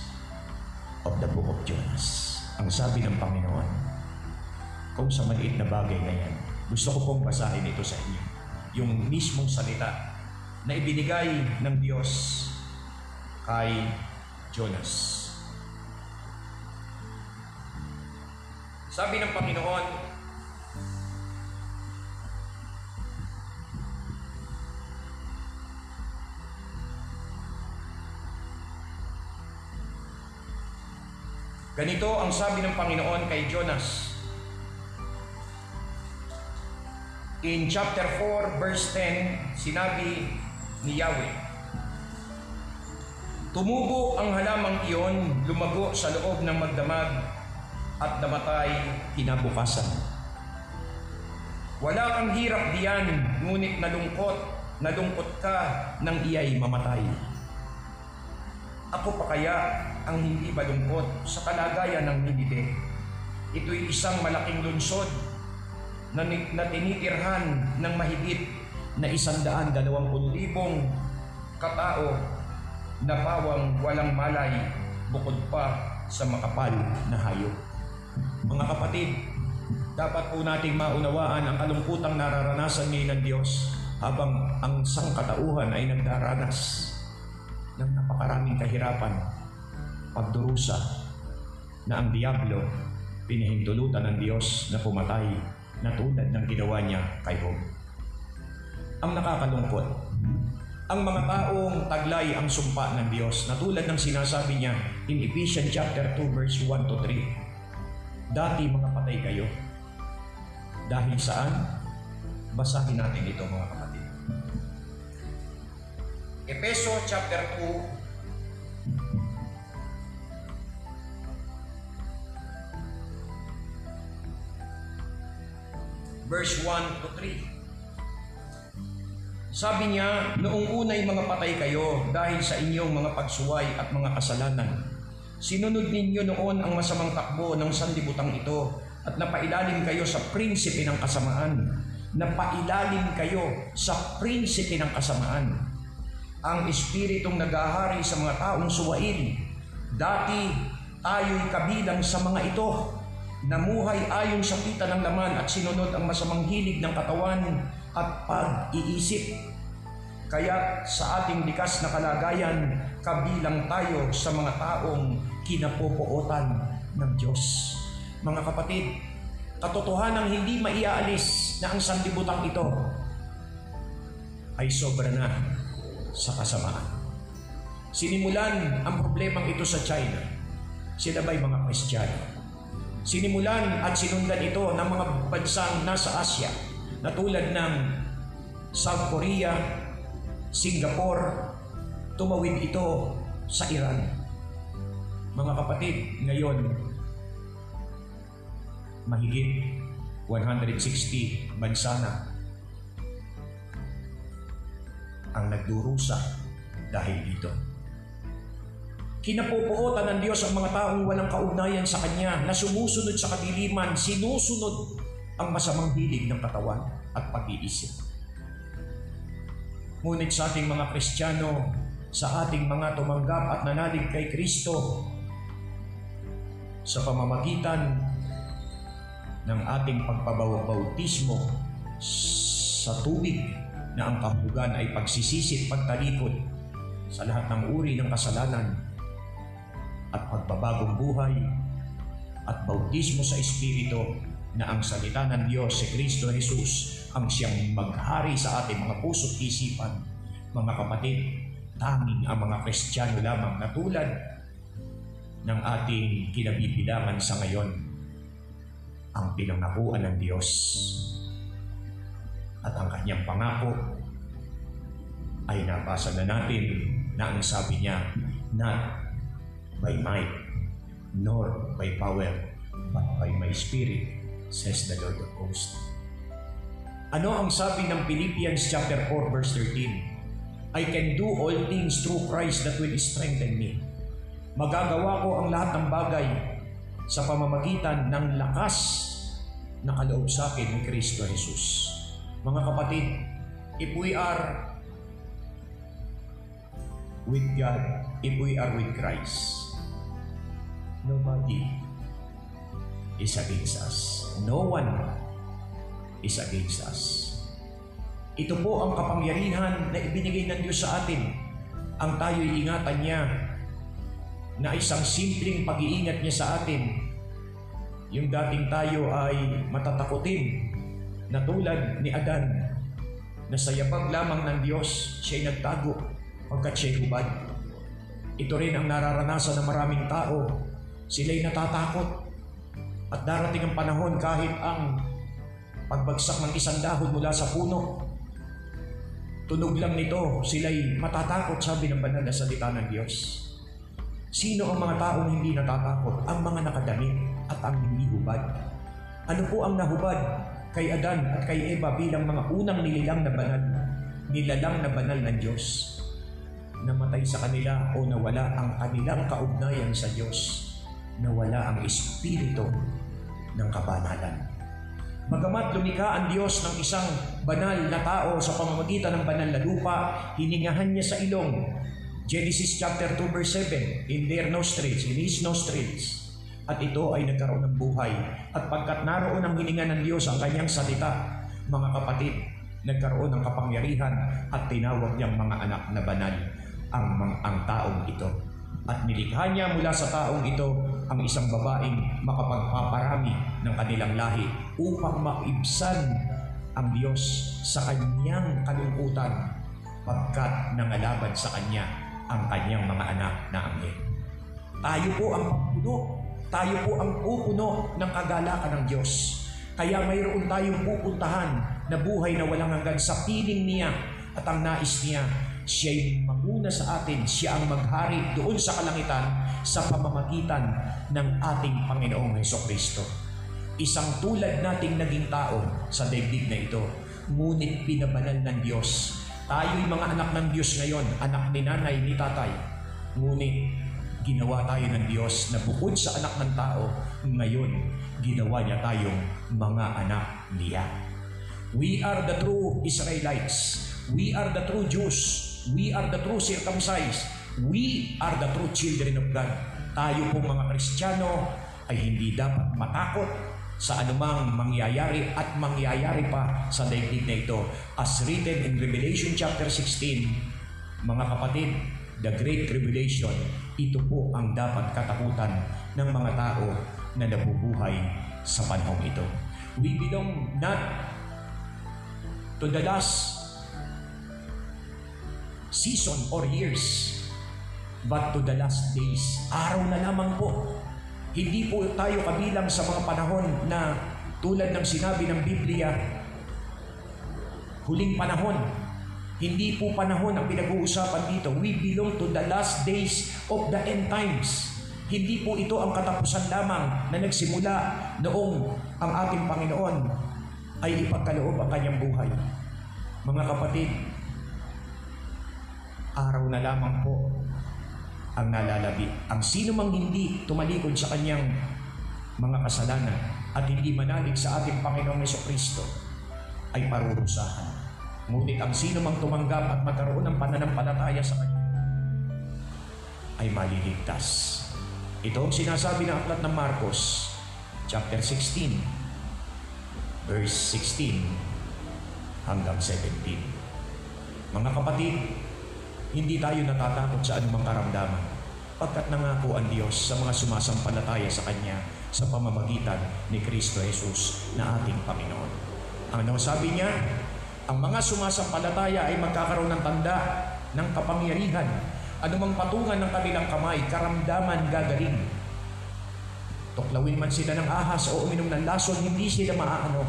of the book of Jonas. Ang sabi ng Panginoon, kung sa maliit na bagay na yan, gusto ko pong basahin ito sa inyo. Yung mismong salita na ibinigay ng Diyos kay Jonas. Sabi ng Panginoon, Ganito ang sabi ng Panginoon kay Jonas. In chapter 4 verse 10, sinabi ni Yahweh, Tumubo ang halamang iyon, lumago sa loob ng magdamag at namatay kinabukasan. Wala kang hirap diyan, ngunit nalungkot, nalungkot ka nang iya'y mamatay. Ako pa kaya ang hindi malungkot sa kalagayan ng Ninibe? Ito'y isang malaking lunsod na, na tinitirhan ng mahigit na isandaan dalawampung libong katao na pawang walang malay bukod pa sa makapal na hayop. Mga kapatid, dapat po nating maunawaan ang kalungkutang nararanasan ngayon ng Diyos habang ang sangkatauhan ay nagdaranas ng napakaraming kahirapan, pagdurusa na ang Diablo pinahintulutan ng Diyos na pumatay na tulad ng ginawa niya kay Job. Ang nakakalungkot, ang mga taong taglay ang sumpa ng Diyos na tulad ng sinasabi niya in Ephesians chapter 2 verse 1 to 3. Dati mga patay kayo. Dahil saan? Basahin natin ito mga kapatid. Epeso chapter 2 verse 1 to 3. Sabi niya, noong unay mga patay kayo dahil sa inyong mga pagsuway at mga kasalanan. Sinunod ninyo noon ang masamang takbo ng sanlibutan ito at napailalim kayo sa prinsipe ng kasamaan. Napailalim kayo sa prinsipe ng kasamaan. Ang espiritong nagahari sa mga taong suwain. Dati tayo'y kabilang sa mga ito. Namuhay ayon sa pita ng laman at sinunod ang masamang hilig ng katawan at pag-iisip. Kaya sa ating likas na kalagayan, kabilang tayo sa mga taong kinapupuotan ng Diyos. Mga kapatid, katotohanang hindi maiaalis na ang sanlibutan ito ay sobra na sa kasamaan. Sinimulan ang problemang ito sa China. Sila ba'y mga Kristiyano? Sinimulan at sinundan ito ng mga bansang nasa Asia na tulad ng South Korea, Singapore, tumawid ito sa Iran. Mga kapatid, ngayon, mahigit 160 bansa na ang nagdurusa dahil dito. Kinapupuotan ng Diyos ang mga taong walang kaugnayan sa Kanya na sumusunod sa kadiliman, sinusunod ang masamang hilig ng katawan at pag-iisip. Ngunit sa ating mga Kristiyano, sa ating mga tumanggap at nanalig kay Kristo, sa pamamagitan ng ating pagpabautismo sa tubig na ang kahulugan ay pagsisisi at pagtalikod sa lahat ng uri ng kasalanan at pagbabagong buhay at bautismo sa Espiritu na ang salita ng Diyos, si Kristo Jesus, ang siyang maghari sa ating mga puso't isipan. Mga kapatid, tanging ang mga Kristiyano lamang na tulad ng ating kinabibilangan sa ngayon ang pinangakuan ng Diyos at ang kanyang pangako ay nabasa na natin na ang sabi niya, not by might, nor by power, but by my spirit, says the Lord of hosts. Ano ang sabi ng Philippians chapter 4 verse 13? I can do all things through Christ that will strengthen me. Magagawa ko ang lahat ng bagay sa pamamagitan ng lakas na kaloob sa akin ni Kristo Jesus. Mga kapatid, if we are with God, if we are with Christ, nobody is against us. No one is against us. Ito po ang kapangyarihan na ibinigay ng Diyos sa atin. Ang tayo'y ingatan niya na isang simpleng pag-iingat niya sa atin. Yung dating tayo ay matatakutin na tulad ni Adan na sa yabag lamang ng Diyos siya'y nagtago pagkat siya'y hubad. Ito rin ang nararanasan ng maraming tao. Sila'y natatakot. At darating ang panahon kahit ang pagbagsak ng isang dahon mula sa puno, tunog lang nito, sila'y matatakot, sabi ng banal na salita ng Diyos. Sino ang mga taong hindi natatakot? Ang mga nakadamit at ang hindi hubad. Ano po ang nahubad kay Adan at kay Eva bilang mga unang nililang na banal, nilalang na banal ng Diyos? Namatay sa kanila o nawala ang kanilang kaugnayan sa Diyos. Nawala ang espiritu ng kabanalan. Bagamat lumikha ang Diyos ng isang banal na tao sa pamamagitan ng banal na lupa, hiningahan niya sa ilong. Genesis chapter 2 verse 7, in their nostrils, in his nostrils. At ito ay nagkaroon ng buhay. At pagkat naroon ang hininga ng Diyos ang kanyang salita, mga kapatid, nagkaroon ng kapangyarihan at tinawag niyang mga anak na banal ang, ang taong ito. At nilikha niya mula sa taong ito ang isang babaeng makapagpaparami ng kanilang lahi upang maibsan ang Diyos sa kanyang kalungkutan pagkat nangalaban sa kanya ang kanyang mga anak na anghel. Tayo po ang puno, tayo po ang pupuno ng kagalakan ng Diyos. Kaya mayroon tayong pupuntahan na buhay na walang hanggan sa piling niya at ang nais niya siya'y maguna sa atin, siya ang maghari doon sa kalangitan sa pamamagitan ng ating Panginoong Heso Kristo. Isang tulad nating naging tao sa daigdig na ito, ngunit pinabanal ng Diyos. Tayo'y mga anak ng Diyos ngayon, anak ni nanay, ni tatay. Ngunit ginawa tayo ng Diyos na bukod sa anak ng tao, ngayon ginawa niya tayong mga anak niya. We are the true Israelites. We are the true Jews. We are the true circumcised. We are the true children of God. Tayo pong mga Kristiyano ay hindi dapat matakot sa anumang mangyayari at mangyayari pa sa daigdig na ito. As written in Revelation chapter 16, mga kapatid, the great tribulation, ito po ang dapat katakutan ng mga tao na nabubuhay sa panahong ito. We belong not to the last season or years, but to the last days. Araw na lamang po. Hindi po tayo kabilang sa mga panahon na tulad ng sinabi ng Biblia, huling panahon. Hindi po panahon ang pinag-uusapan dito. We belong to the last days of the end times. Hindi po ito ang katapusan lamang na nagsimula noong ang ating Panginoon ay ipagkaloob ang kanyang buhay. Mga kapatid, araw na lamang po ang nalalabi. Ang sino mang hindi tumalikod sa kanyang mga kasalanan at hindi manalig sa ating Panginoong Yeso Kristo ay parurusahan. Ngunit ang sino mang tumanggap at magkaroon ng pananampalataya sa Kanya ay maliligtas. Ito ang sinasabi ng aklat ng Marcos, chapter 16, verse 16 hanggang 17. Mga kapatid, hindi tayo natatakot sa anumang karamdaman pagkat nangako ang Diyos sa mga sumasampalataya sa Kanya sa pamamagitan ni Kristo Jesus na ating Panginoon. Ang sabi niya, ang mga sumasampalataya ay magkakaroon ng tanda ng kapangyarihan. Anumang patungan ng kanilang kamay, karamdaman gagaling. Tuklawin man sila ng ahas o uminom ng lason, hindi sila maaano.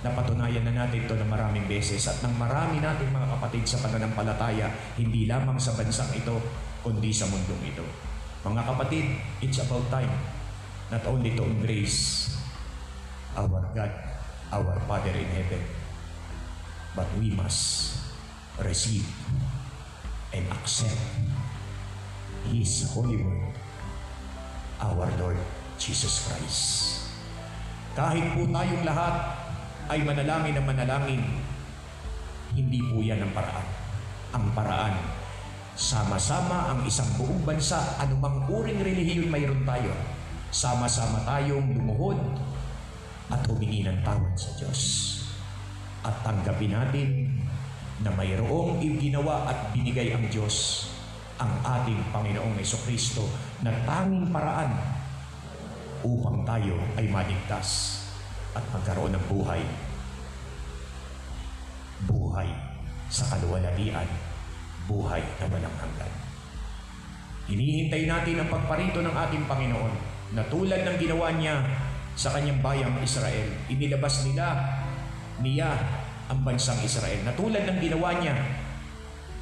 Napatunayan na natin ito ng maraming beses at ng marami nating mga kapatid sa pananampalataya, hindi lamang sa bansang ito, kundi sa mundong ito. Mga kapatid, it's about time not only to embrace our God, our Father in heaven, but we must receive and accept His holy word, our Lord Jesus Christ. Kahit po tayong lahat ay manalangin ng manalangin, hindi po yan ang paraan. Ang paraan, sama-sama ang isang buong bansa, anumang uring relihiyon mayroon tayo, sama-sama tayong lumuhod at humingi ng tawad sa Diyos. At tanggapin natin na mayroong ginawa at binigay ang Diyos ang ating Panginoong Kristo na tanging paraan upang tayo ay maligtas at magkaroon ng buhay. Buhay sa kaluwalhatian, buhay na walang hanggan. Hinihintay natin ang pagparito ng ating Panginoon na tulad ng ginawa niya sa kanyang bayang Israel. Inilabas nila niya ang bansang Israel na tulad ng ginawa niya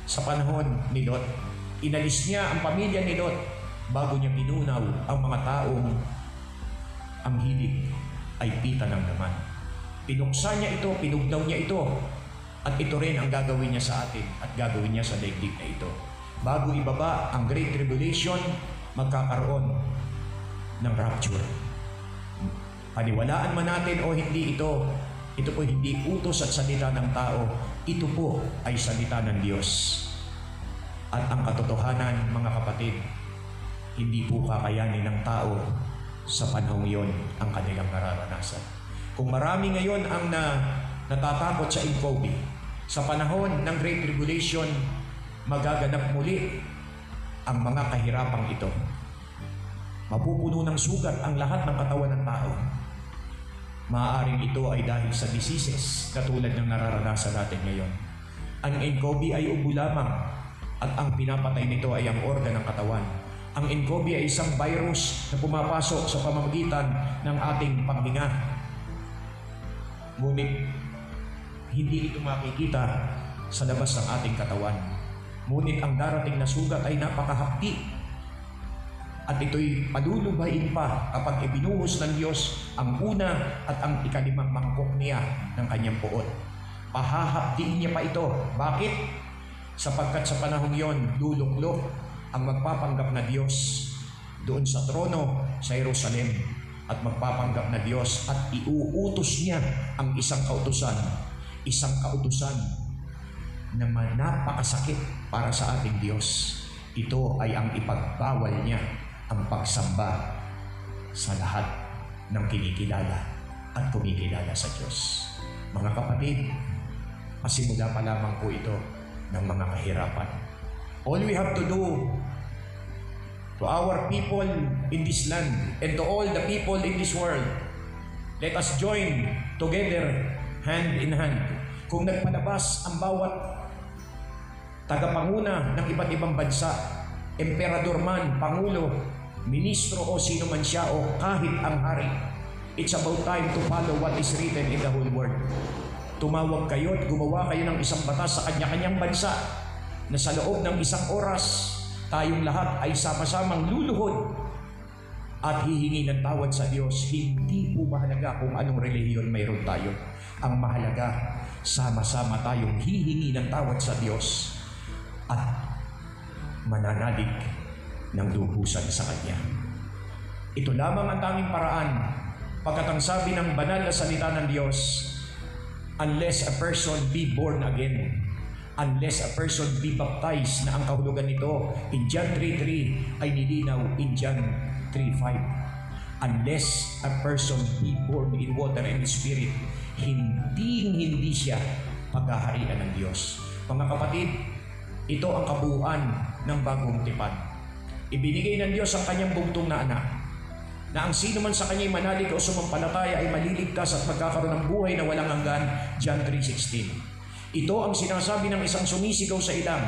sa panahon ni Lot. Inalis niya ang pamilya ni Lot bago niya pinunaw ang mga taong ang hilig ay pita ng laman. Pinuksan niya ito, pinugnaw niya ito, at ito rin ang gagawin niya sa atin at gagawin niya sa daigdig na ito. Bago ibaba ang Great Tribulation, magkakaroon ng rapture. Paniwalaan man natin o hindi ito, ito po hindi utos at salita ng tao, ito po ay salita ng Diyos. At ang katotohanan, mga kapatid, hindi po kakayanin ng tao sa panahong yon ang kanilang nararanasan. Kung marami ngayon ang na, natatakot sa Incobi, sa panahon ng Great Tribulation, magaganap muli ang mga kahirapang ito. Mapupuno ng sugat ang lahat ng katawan ng tao. Maaaring ito ay dahil sa diseases katulad ng nararanasan natin ngayon. Ang Incobi ay ubo lamang at ang pinapatay nito ay ang organ ng katawan ang NCOV ay isang virus na pumapasok sa pamamagitan ng ating paghinga. Ngunit, hindi ito makikita sa labas ng ating katawan. Ngunit ang darating na sugat ay napakahapti at ito'y palulubayin pa kapag ibinuhos ng Diyos ang una at ang ikalimang mangkok niya ng kanyang puot. Pahahaptiin niya pa ito. Bakit? Sapagkat sa panahong yon, luluklok ang magpapanggap na Diyos doon sa trono sa Jerusalem at magpapanggap na Diyos at iuutos niya ang isang kautusan, isang kautusan na napakasakit para sa ating Diyos. Ito ay ang ipagbawal niya ang pagsamba sa lahat ng kinikilala at kumikilala sa Diyos. Mga kapatid, masimula pa lamang po ito ng mga kahirapan All we have to do to our people in this land and to all the people in this world, let us join together hand in hand. Kung nagpalabas ang bawat tagapanguna ng iba't ibang bansa, emperador man, pangulo, ministro o sino man siya o kahit ang hari, it's about time to follow what is written in the whole world. Tumawag kayo at gumawa kayo ng isang batas sa kanya-kanyang bansa na sa loob ng isang oras, tayong lahat ay sama-samang luluhod at hihingi ng tawad sa Diyos. Hindi po mahalaga kung anong relihiyon mayroon tayo. Ang mahalaga, sama-sama tayong hihingi ng tawad sa Diyos at mananalig ng lubusan sa Kanya. Ito lamang ang tanging paraan pagkat ang sabi ng banal na salita ng Diyos, unless a person be born again, unless a person be baptized na ang kahulugan nito in John 3.3 ay nilinaw in John 3.5. Unless a person be born in water and spirit, hindi hindi siya paghaharian ng Diyos. Mga kapatid, ito ang kabuuan ng bagong tipan. Ibinigay ng Diyos ang kanyang bugtong na anak na ang sino man sa kanya'y manalig o sumampalataya ay maliligtas at magkakaroon ng buhay na walang hanggan, John 3.16. Ito ang sinasabi ng isang sumisigaw sa ilang,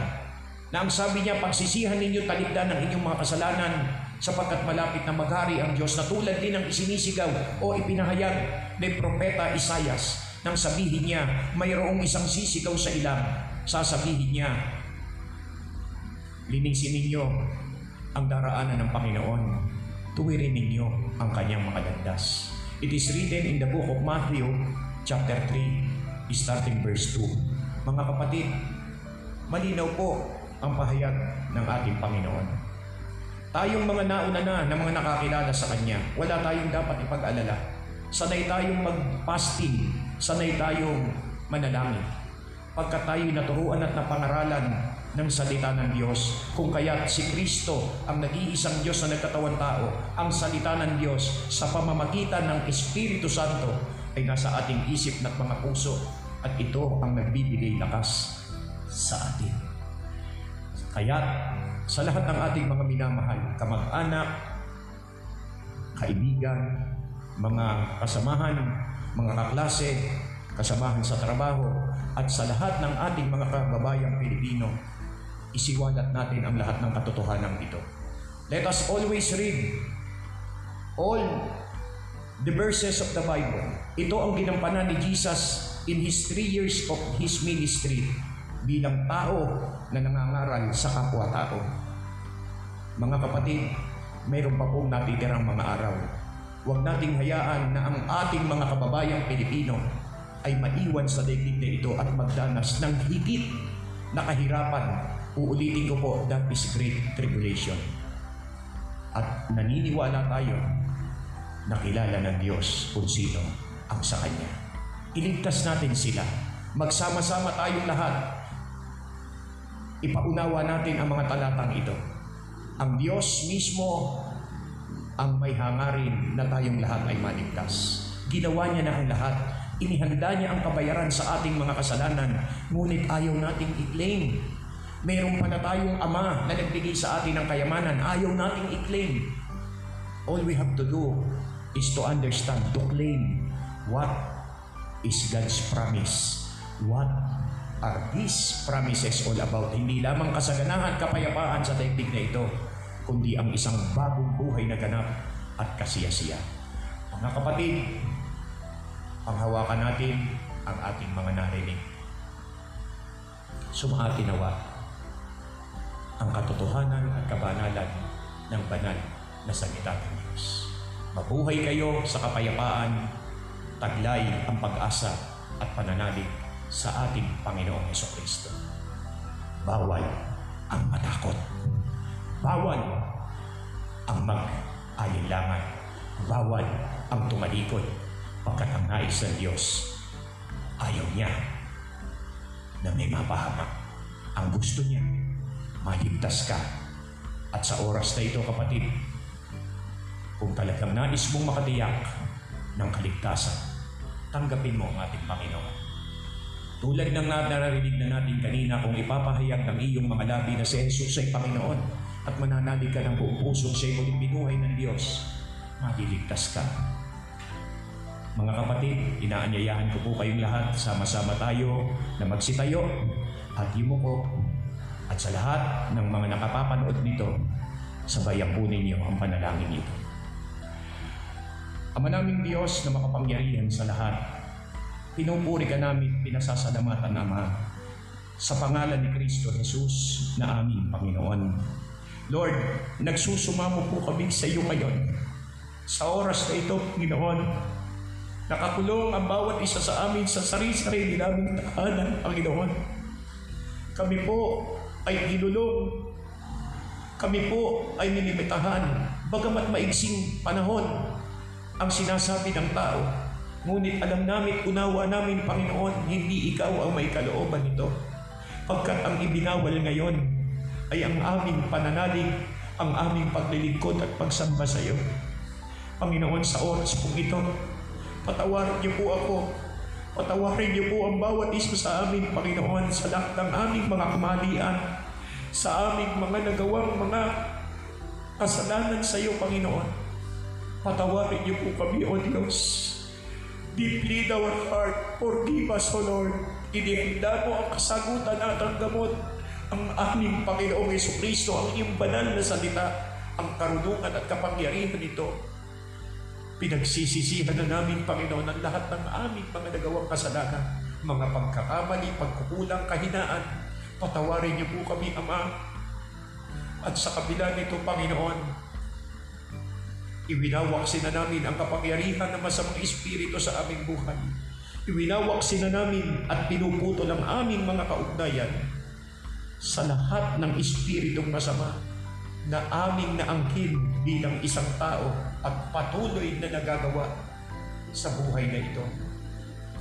na ang sabi niya, pagsisihan ninyo talikdan ng inyong mga kasalanan sapagkat malapit na maghari ang Diyos na tulad din ng isinisigaw o ipinahayag ni Propeta Isayas nang sabihin niya, mayroong isang sisigaw sa ilang, sasabihin niya, linisin ninyo ang daraanan ng Panginoon tuwirin ninyo ang kanyang mga landas. It is written in the book of Matthew, chapter 3, starting verse 2. Mga kapatid, malinaw po ang pahayag ng ating Panginoon. Tayong mga nauna na na mga nakakilala sa Kanya, wala tayong dapat ipag-alala. Sanay tayong mag-fasting, sanay tayong manalangin. Pagka tayo'y naturuan at napangaralan ng salita ng Diyos. Kung kaya si Kristo ang nag-iisang Diyos na nagkatawan tao, ang salita ng Diyos sa pamamagitan ng Espiritu Santo ay nasa ating isip at mga puso at ito ang nagbibigay lakas sa atin. Kaya sa lahat ng ating mga minamahal, kamag-anak, kaibigan, mga kasamahan, mga kaklase, kasamahan sa trabaho, at sa lahat ng ating mga kababayang Pilipino, isiwalat natin ang lahat ng katotohanan ito. Let us always read all the verses of the Bible. Ito ang ginampanan ni Jesus in His three years of His ministry bilang tao na nangangaral sa kapwa-tao. Mga kapatid, mayroon pa pong natitirang mga araw. Huwag nating hayaan na ang ating mga kababayang Pilipino ay maiwan sa daigdig na ito at magdanas ng higit na kahirapan Uulitin ko po, that is great tribulation. At naniniwala tayo na kilala ng Diyos kung sino ang sa Kanya. Iligtas natin sila. Magsama-sama tayong lahat. Ipaunawa natin ang mga talatang ito. Ang Diyos mismo ang may hangarin na tayong lahat ay maligtas. Ginawa niya na ang lahat. Inihanda niya ang kabayaran sa ating mga kasalanan, ngunit ayaw nating i-claim Mayroon pa na tayong ama na nagbigay sa atin ng kayamanan. Ayaw nating i-claim. All we have to do is to understand, to claim what is God's promise. What are these promises all about? Hindi lamang kasaganahan, kapayapaan sa daigdig na ito, kundi ang isang bagong buhay na ganap at kasiyasiya. Mga kapatid, panghawakan natin ang ating mga narinig. Sumaatin nawa ang katotohanan at kabanalan ng banal na salita ng Diyos. Mabuhay kayo sa kapayapaan, taglay ang pag-asa at pananalig sa ating Panginoong Heso Kristo. Bawal ang matakot. Bawal ang mag-alinlangan. Bawal ang tumalikod pagkat ang nais ng Diyos ayaw niya na may mapahamak. Ang gusto niya maligtas ka. At sa oras na ito, kapatid, kung talagang nais mong makatiyak ng kaligtasan, tanggapin mo ang ating Panginoon. Tulad ng naririnig na natin kanina kung ipapahayag ng iyong mga labi na si Jesus ay Panginoon at mananalig ka ng buong puso sa muling binuhay ng Diyos, maliligtas ka. Mga kapatid, inaanyayahan ko po kayong lahat, sama-sama tayo na magsitayo at yumuko at sa lahat ng mga nakapapanood nito, sabayan po ninyo ang panalangin ito. Ama naming Diyos na makapangyarihan sa lahat, pinupuri ka namin, pinasasalamatan Ama, sa pangalan ni Kristo Jesus na aming Panginoon. Lord, nagsusumamo po kami sa iyo ngayon. Sa oras na ito, Panginoon, nakakulong ang bawat isa sa amin sa sarili-sarili naming tahanan, Panginoon. Kami po ay ginulong. Kami po ay nilimitahan, bagamat maigsing panahon ang sinasabi ng tao. Ngunit alam namin, unawa namin, Panginoon, hindi ikaw ang may kalooban nito. Pagkat ang ibinawal ngayon ay ang aming pananalig, ang aming paglilingkod at pagsamba sa iyo. Panginoon, sa oras pong ito, patawarin niyo po ako Patawarin niyo po ang bawat isa sa amin, Panginoon, sa lahat ng aming mga kamalian, sa aming mga nagawang mga kasalanan sa iyo, Panginoon. Patawarin niyo po kami, O Diyos. Deeply in our heart, forgive us, O Lord. Inihanda mo ang kasagutan at ang gamot. Ang aming Panginoong Yeso Kristo, ang iyong banal na salita, ang karunungan at kapangyarihan nito. Pinagsisisihan na namin, Panginoon, ang lahat ng aming mga nagawang kasalanan, mga pagkakamali, pagkukulang, kahinaan. Patawarin niyo po kami, Ama. At sa kabila nito, Panginoon, Iwinawaksin na namin ang kapangyarihan ng masamang espiritu sa aming buhay. Iwinawaksin na namin at pinuputol ang aming mga kaugnayan sa lahat ng espiritong masama na aming naangkin bilang isang tao at patuloy na nagagawa sa buhay na ito.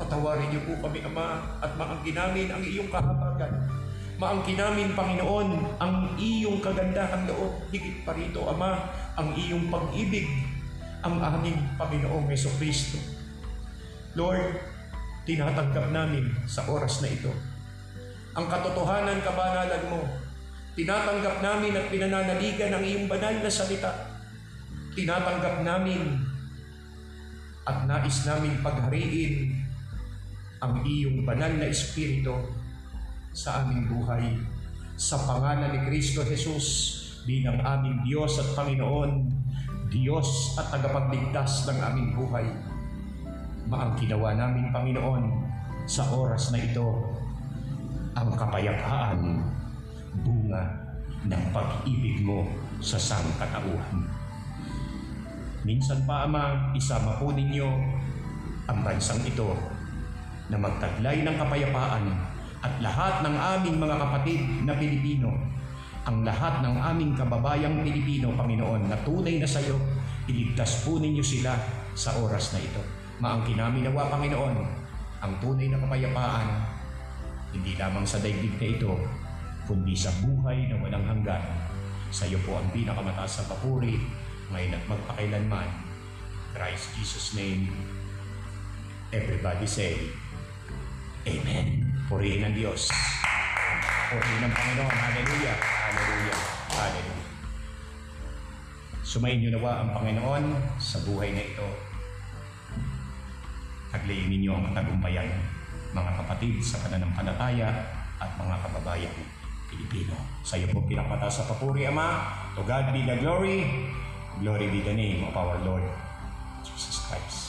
Patawarin niyo po kami, Ama, at maangkin namin ang iyong kahabagan. Maangkin namin, Panginoon, ang iyong kagandahan loob. Higit pa rito, Ama, ang iyong pag-ibig, ang aming Panginoong Yeso Kristo. Lord, tinatanggap namin sa oras na ito ang katotohanan kabanalan mo. Tinatanggap namin at pinananaligan ang iyong banal na salita. Tinatanggap namin at nais namin paghariin ang iyong banal na espiritu sa aming buhay. Sa pangalan ni Kristo Jesus bilang aming Diyos at Panginoon, Diyos at tagapagligtas ng aming buhay. Maang ginawa namin, Panginoon, sa oras na ito, ang kapayapaan, bunga ng pag-ibig mo sa sangkatauhan. Minsan pa, Ama, isama po ninyo ang bansang ito na magtaglay ng kapayapaan at lahat ng aming mga kapatid na Pilipino, ang lahat ng aming kababayang Pilipino, Panginoon, na tunay na sa iyo, iligtas po ninyo sila sa oras na ito. Maangkin namin nawa, Panginoon, ang tunay na kapayapaan, hindi lamang sa daigdig na ito, kundi sa buhay na walang hanggan. Sa iyo po ang pinakamataas na papuri, ngayon at magpakailanman. Christ Jesus' name, everybody say, Amen. Purihin ang Diyos. Purihin ang Panginoon. Hallelujah. Hallelujah. Hallelujah. Sumayin niyo nawa ang Panginoon sa buhay na ito. Taglayin ninyo ang matagumpayan, mga kapatid sa pananampalataya at mga kababayan Pilipino. Sa iyo po pinakmataas sa papuri, Ama. To God be the glory. Glory be the name of our Lord Jesus Christ.